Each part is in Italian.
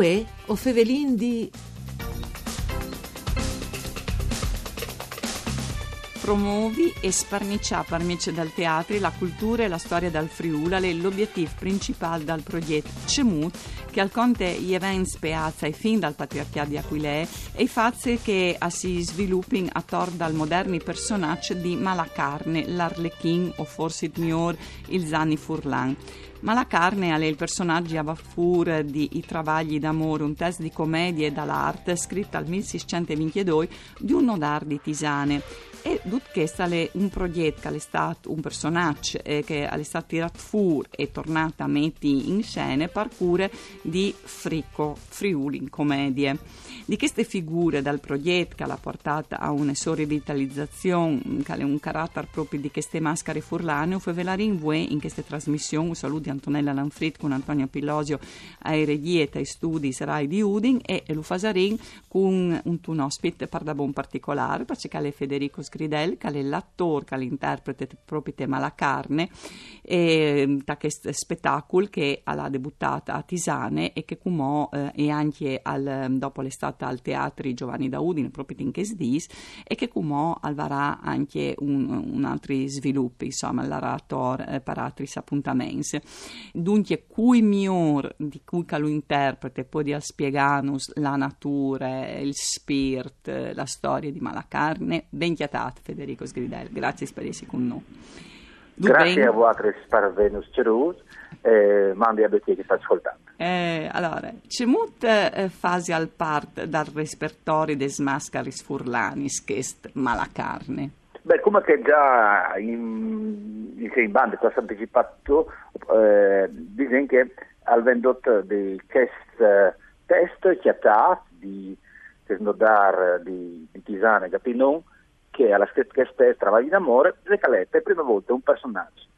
Uè, o fevelin di... Promuovi e sparniccia permezzo dal teatro la cultura e la storia dal Friuli è l'obiettivo principale del progetto CEMUT che al conte gli eventi piazza e fin dal patriarcato di Aquilea e i fatti che si sviluppino attorno al moderni personaggi di Malacarne, l'Arlechin o forse il miglior il Zanni Furlan. Malacarne è il personaggio a Baffur di I travagli d'amore, un test di commedie dall'arte scritto al 1622 di un nodar di Tisane e questo è un progetto che è stato un personaggio eh, che è stato tirato fuori e tornato a mettere in scena per cure di Frico Friuli in commedie. Di queste figure dal progetto che l'ha portata a una sua rivitalizzazione, che ha un carattere proprio di queste maschere furlane, fu velare in voi in queste trasmissioni, un saluto di Antonella Lanfrit con Antonio Pillosio ai regieta ai studi Serai di Udin e lo fasarin con un, un ospite per da buon particolare, perché è Federico Scridel, che è l'attore che l'interprete proprio tema la carne, e, da questo spettacolo che ha debuttato a Tisane e che come eh, e anche al, dopo l'estate al Teatro Giovanni da Udine, proprio in Chesdis, e che come alvarà anche un, un altro sviluppo, insomma, l'arator eh, per altri appuntamenti. Dunque, cui miglior di cui lo interprete può di spiegarnos la natura, il spirit, la storia di Malacarne, ben chiatate Federico Sgridel, grazie per essere con noi. Grazie a voi per averci cerut e mandi a Betty che sta ascoltando. Eh, allora, c'è molta eh, fase al part dal repertorio des mascaris furlanis che è Malacarne. Beh, come che già in, in bande ti ho anticipato, eh, dicono che al vendotto di questo eh, testo chiatato di Tesnodar di, di Tisane e Gapinon, che alla testo Travagli d'amore, le calette è prima volta un personaggio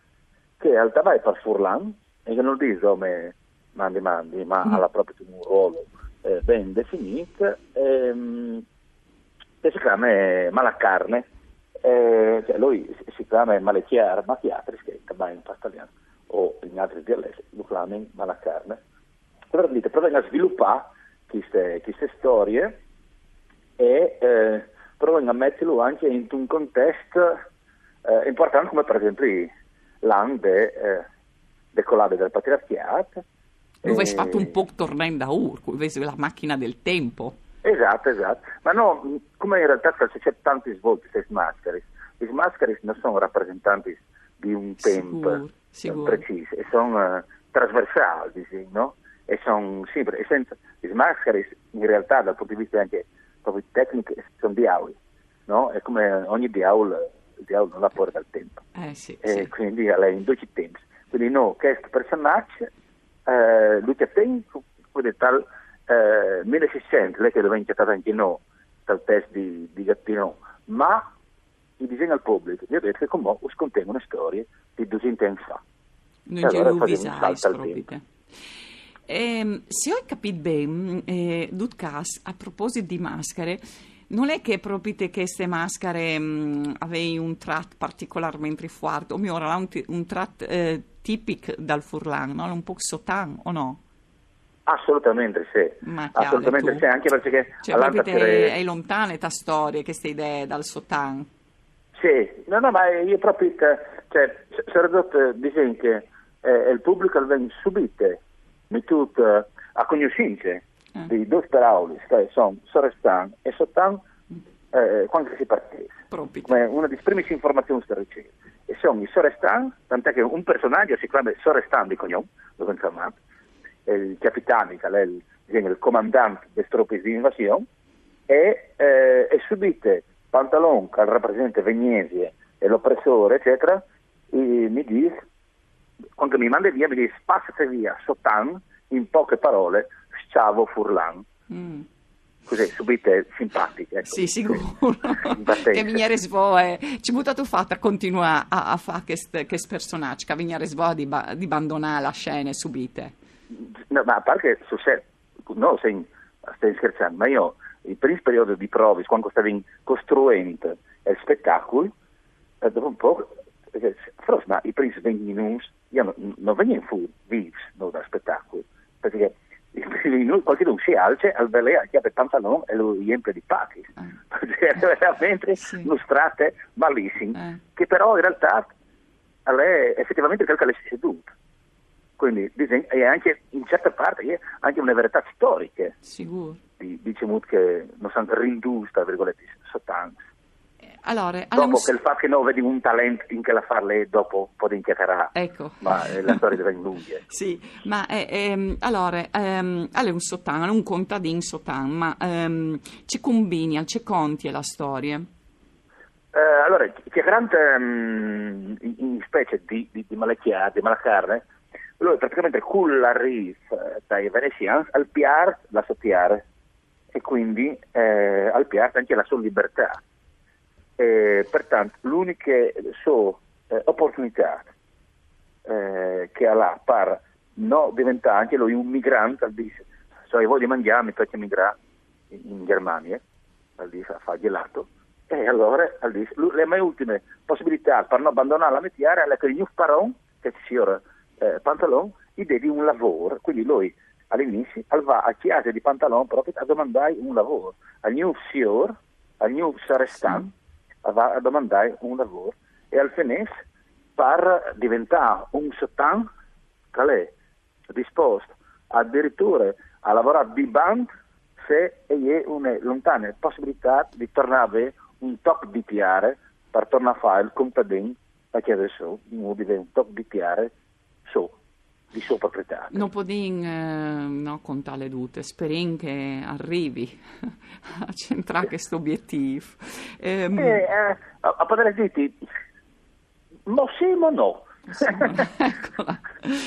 che al vai per Furlan e che non dice come mandi mandi, ma mm. ha proprio un ruolo eh, ben definito, ehm, che si chiama Malacarne eh, cioè lui si chiama Maletier Mattiatris, che è in italiano, o in altri dialetti lo chiamano Malacarne. Però dite, provano a sviluppare queste, queste storie e eh, provano a metterlo anche in un contesto eh, importante come per esempio l'ande eh, decolate del patriarcato. Dove hai fatto un po' tornare da Ur, la macchina del tempo. Esatto, esatto. Ma no, come in realtà c'è tanti svolti queste maschere. Le maschere non sono rappresentanti di un tempo sicuro, preciso, e sono uh, trasversali, no? E sono sempre, e senza, le maschere in realtà dal punto di vista anche proprio tecnico sono diavoli, no? È come ogni diavolo, il diavolo non la porta al tempo. Eh, sì, e sì. quindi è in due tempi. Quindi no, questo personaggio, eh, lui che tem, quindi tal eh, 1600, lei che doveva inchiatare anche noi dal test di, di Gattino, ma i disegni al pubblico, vi ho detto che con mo contengono storie di 200 anni fa. Non c'è allora bisogno proprio. Eh, se ho capito bene, eh, Dutkas, a proposito di maschere, non è che proprio queste maschere mh, avevi un tratto particolarmente forte, o meglio, un, un tratto eh, tipico dal Furlan, no? un po' sotan o no? Assolutamente sì, Ma assolutamente tu. sì, anche perché cioè, proprio te, è lontana questa storia, queste idee dal sotan. Sì, no, no, ma io proprio, cioè, sarebbe dicono che eh, il pubblico viene subito mettuto a conoscenza mm. di due parole, che sono Sorestan e Sotan, eh, quando si partisse. Proprio. Come una delle prime informazioni che ricevo. E sono i Sorestan, tant'è che un personaggio si chiama Sorestan di cognome, lo chiamato, il capitano, che è il, il comandante delle truppe di invasione, e, eh, e subite Pantalon, che rappresenta Vegnesi e l'oppressore, eccetera, e mi dice, quando mi manda via, mi dice, passate via, Sotan, in poche parole, sciavo Furlan. Mm. Così, subite simpatiche. Ecco. Sì, sicuro. che Vignere Svoe, ci buttato fatta continua a, a fare questo personaggio, che Vignere Svoe di, ba, di abbandonare la scena subite. No, ma a parte che sé, no, stai, stai scherzando, ma io il primo periodo di prove, quando stavi costruendo il spettacolo, eh, dopo un po', eh, forse ma i primi 20 minuti, io non, non venivo fuori vivi no, dal spettacolo, perché qualche si alza, al velea chiave il pantalone e lo riempie di pacchi. Eh. veramente sì. illustrate malissimo, eh. che però in realtà è effettivamente quel che le si seduto. Quindi è anche in certe parti è anche una verità storica. Sicuro. Di, diciamo che non sono rindusi, tra virgolette, sostanze. Allora, dopo un... che il fatto che non vedi un talento in che la farle dopo può inchiacchierare ecco. ma eh, la storia diventa lunga sì ma eh, ehm, allora ehm, un sotan un contadino sotan ma ehm, ci combini ci conti la storia? Eh, allora chiaramente um, in, in, specie di, di, di malecchia di malacarne lui praticamente culla arriva eh, dai veneziani al piar la sottiare. E quindi eh, al piar anche la sua libertà eh, pertanto, l'unica so, eh, opportunità eh, che ha per non diventare anche lui un migrante, dice, hai voglia di mangiare, mi tocca migrare in Germania, dice, a fare gelato, e allora al dice, le mie ultime possibilità per non abbandonare la metiera è che il paron, che ci sia eh, pantalone, gli devi un lavoro, quindi lui all'inizio va a chiesa di pantalone proprio a domandare un lavoro, al new signor, al new sarestan, sì va a domandare un lavoro. E al finès per diventare un sotan che è? Disposto addirittura a lavorare di band se è una lontana possibilità di tornare a avere un top di PR per tornare a fare il contadino a chiedere su, di nuovo diventa un top di su di sua proprietà. Non podin eh, no, contare le dute, speriamo che arrivi a centrare questo obiettivo. Ehm... Eh, eh, a, a poter dirti, ma sì, ma no. Eccola.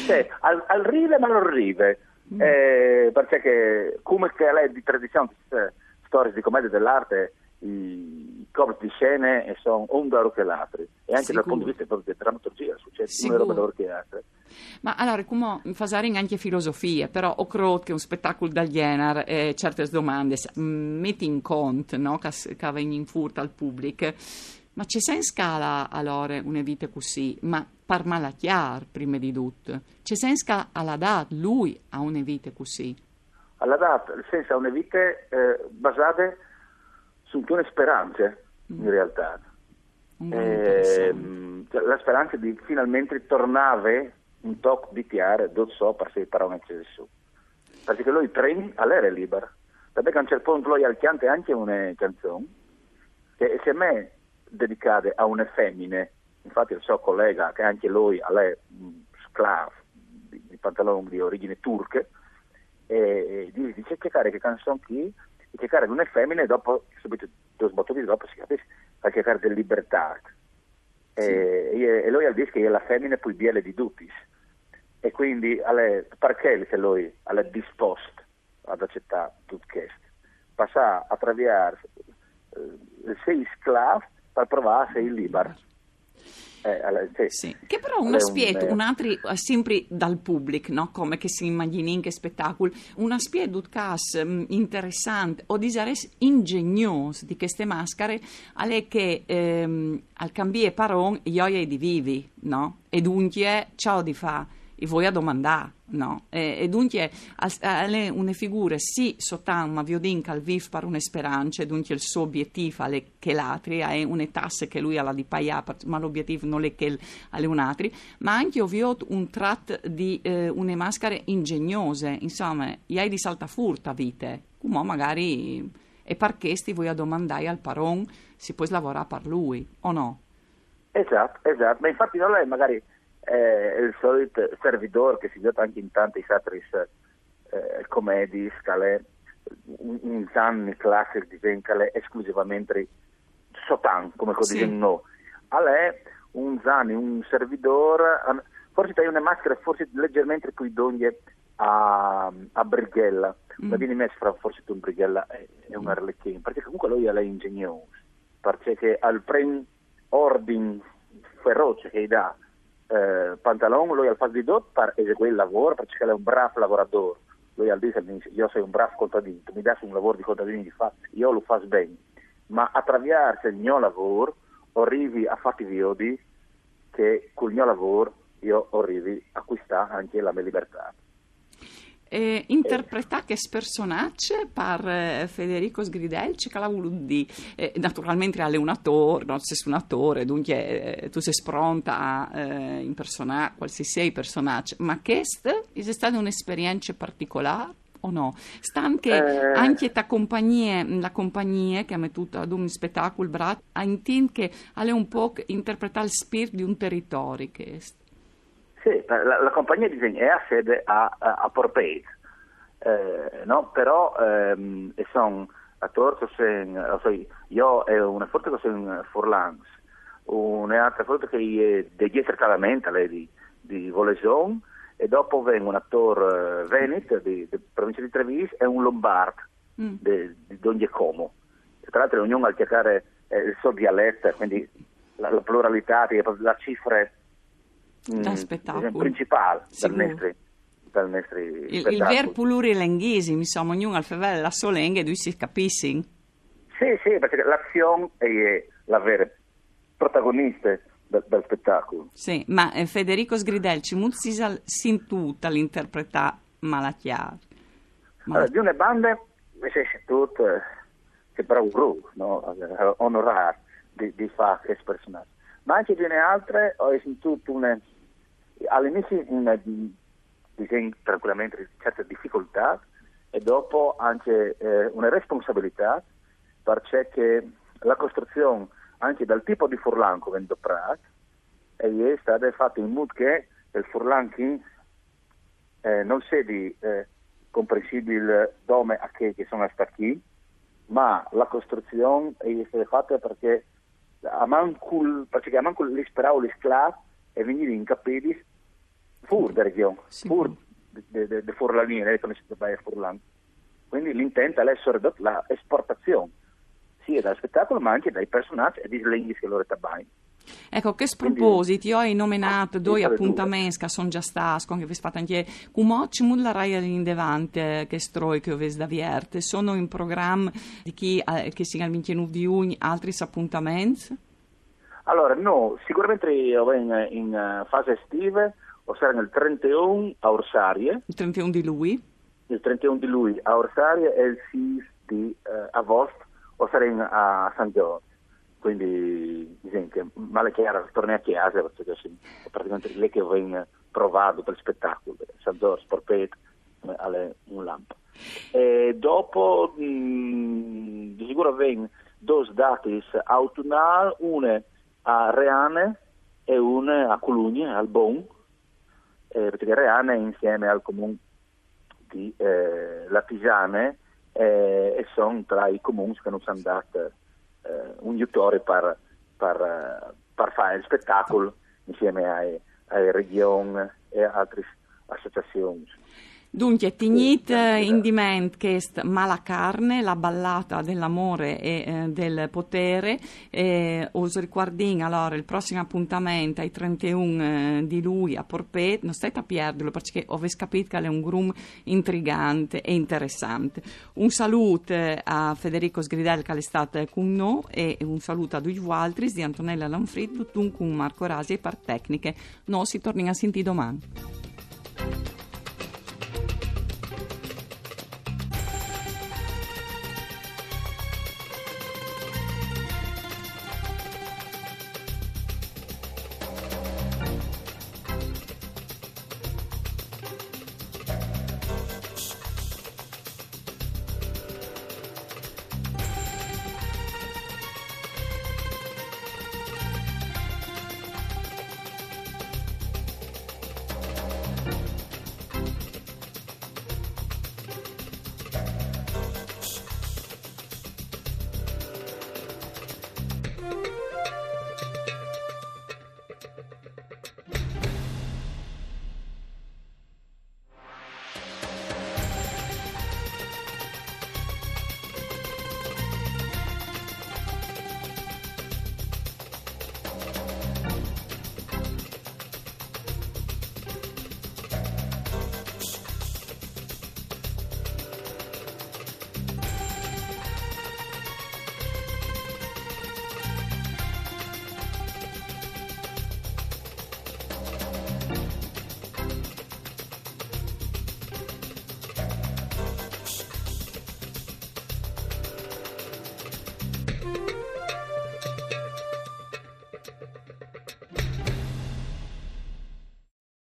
cioè, al, al rive ma non rive, mm. eh, perché come che lei di tradizione, eh, storie di commedia dell'arte, i corpi di scene sono un da che l'altro e anche Sicuro. dal punto di vista proprio di drammaturgia succede una roba da che l'altra ma allora come fare anche filosofia però ho creduto che un spettacolo da genere eh, certe domande mm, metti in conto no, che, che in furto al pubblico ma c'è senso scala allora una vita così? Ma per malacchiar prima di tutto. C'è senso che alla data lui ha una vita così? Alla data nel senso ha una vita eh, basata su alcune speranze. In realtà. Eh, la speranza di finalmente tornare un tocco di chiare dove so per se parole su. Perché lui treni all'era libera. Perché a un certo punto lui chiante anche una canzone che se me dedicata a una femmine, infatti il suo collega che anche lui è un sclavo di, di pantaloni di origine turca, e, e dice che care che canzone qui e cercare di una femmina e dopo, subito due sbattuti dopo si capisce, cercare di libertà. Sì. E, e, lui ha detto che è la femmina più bella di tutti. E quindi alle, perché se lui è disposto ad accettare tutto questo? Passa attraverso eh, sei sclavi per provare a essere libero. Eh, sì. Sì. Che però un aspetto, un, altro, eh, sempre dal pubblico, no? come che si immagini in che spettacolo, un aspetto cas mm, interessante o disares ingegnoso di queste maschere è che ehm, al cambiare paron io di vivi, no? E dunque ciao di fa e voi a domandare, no? E, e dunque è una figura sì soltanto ma viodin al viv per una speranza e dunque il suo obiettivo è che l'altri è una tassa che lui ha di pagare ma l'obiettivo non è che alle un altri ma anche ho un tratto di eh, une maschere ingegnose insomma hai di salta furta vite come magari e per questi voi a domandare al paron si può lavorare per lui o no? Esatto, esatto, ma infatti non è magari è il solito servidore che si vede anche in tanti altri eh, commedie, scale, in anni classici di Zencale esclusivamente sotan, come così sì. no. è un zani, un servidore, forse hai una maschera forse leggermente più idonea a, a Brighella, mm. ma viene messo fra forse tu un Brighella e, e un Arlecchino, perché comunque lui è ingegnoso, perché al pren ordine feroce che dà eh, Pantalon lui al fatto di dot per eseguire il lavoro perché è un bravo lavoratore. Lui al dice io sono un bravo contadino tu mi dai un lavoro di contadino di fatto io lo faccio bene ma attraverso il mio lavoro arrivi a fatti viodi che col mio lavoro io arrivi a acquistare anche la mia libertà eh, interpretare che personaggio per eh, Federico Sgridel ci cala di eh, naturalmente un attore non sei un attore dunque eh, tu sei spronta a eh, impersonare qualsiasi personaggio ma questa è stata un'esperienza particolare o no? Sta anche, eh... anche la compagnia, la compagnia che ha messo ad un spettacolo brat, ha intento che ha un po' interpretare il spirito di un territorio. Che... Sì, la, la, compagnia di disegno è a sede a, a, a Porpeit, eh, no? però ehm, sono attori che sono, io è una forte che sono Forlans, un'altra forte che è degli estrettamente di, di Voleson, e dopo vengono un attore uh, veneto di, di, provincia di Treviso e un lombard mm. di Don Giacomo. Tra l'altro ognuno al chiacchiere eh, il suo dialetto, quindi la, la pluralità, la cifra mm, principale del nostro dal nostro il, il ver plurilinguismo, insomma, ognuno al favore la sua lingua e due si capiscono. Sì, sì, perché l'azione è la vera protagonista dal, dal spettacolo. Sì, ma eh, Federico Sgridelci, Muzzisal sin tutta l'interpretà malachiara. Ma... Allora, di una banda, invece tutto, eh, che bravo no? onorare di, di fare questo personaggio. Ma anche di altre ho sentito una, all'inizio una disegno tranquillamente di certe difficoltà e dopo anche eh, una responsabilità perché la costruzione anche dal tipo di furlan che vendo Prat e è stato fatto in modo che il furlan eh, non sia di eh, comprensibile dove a che, che sono stati ma la costruzione è stata fatta perché a manco, perché a manco li speravo li sclav e venire in capelli fur da regione, sì. fur furlanine, come si chiama furlan. Quindi l'intento è essere l'esportazione sia dal spettacolo ma anche dai personaggi e dai linguisti che loro tabbai. Ecco, che spropositi, io ho nominato due appuntamenti che sono già stati, che vi fate anche come ci mulla Rai all'indevante che stroi che avete da vierte, sono in programma di chi eh, che si il 29 di giugno altri appuntamenti? Allora, no, sicuramente io in, in uh, fase estiva, o sarà il 31 a Orsarie. Il 31 di lui? Il 31 di lui a Orsarie e il 6 di uh, agosto o saremo a San Giorgio. Quindi, diciamo che male chiaro, torni a chiesa, perché è praticamente lì che vengo provato per il spettacolo, San Giorgio, Sporpet, alle un lampo. E dopo, mh, mm, di sicuro vengono due date autunnali, una a Reane e una a Colugna, al Bon, eh, perché Reane insieme al comune di eh, Latisane eh, e sono tra i comuni che non sono dati eh, un aiutore per, per, per, fare il spettacolo insieme alle, alle regioni e altre associazioni. Dunque, tignit in diment che est mala carne, la ballata dell'amore e eh, del potere. Eh, us ricordin allora il prossimo appuntamento ai 31 eh, di lui a Porpet. Non state a perderlo perché avete capito che è un grum intrigante e interessante. Un saluto eh, a Federico Sgridel che è stato con noi e un saluto a tutti gli altri di Antonella Lanfrid, con Marco Rasi e per tecniche. Noi si torniamo a sentire domani.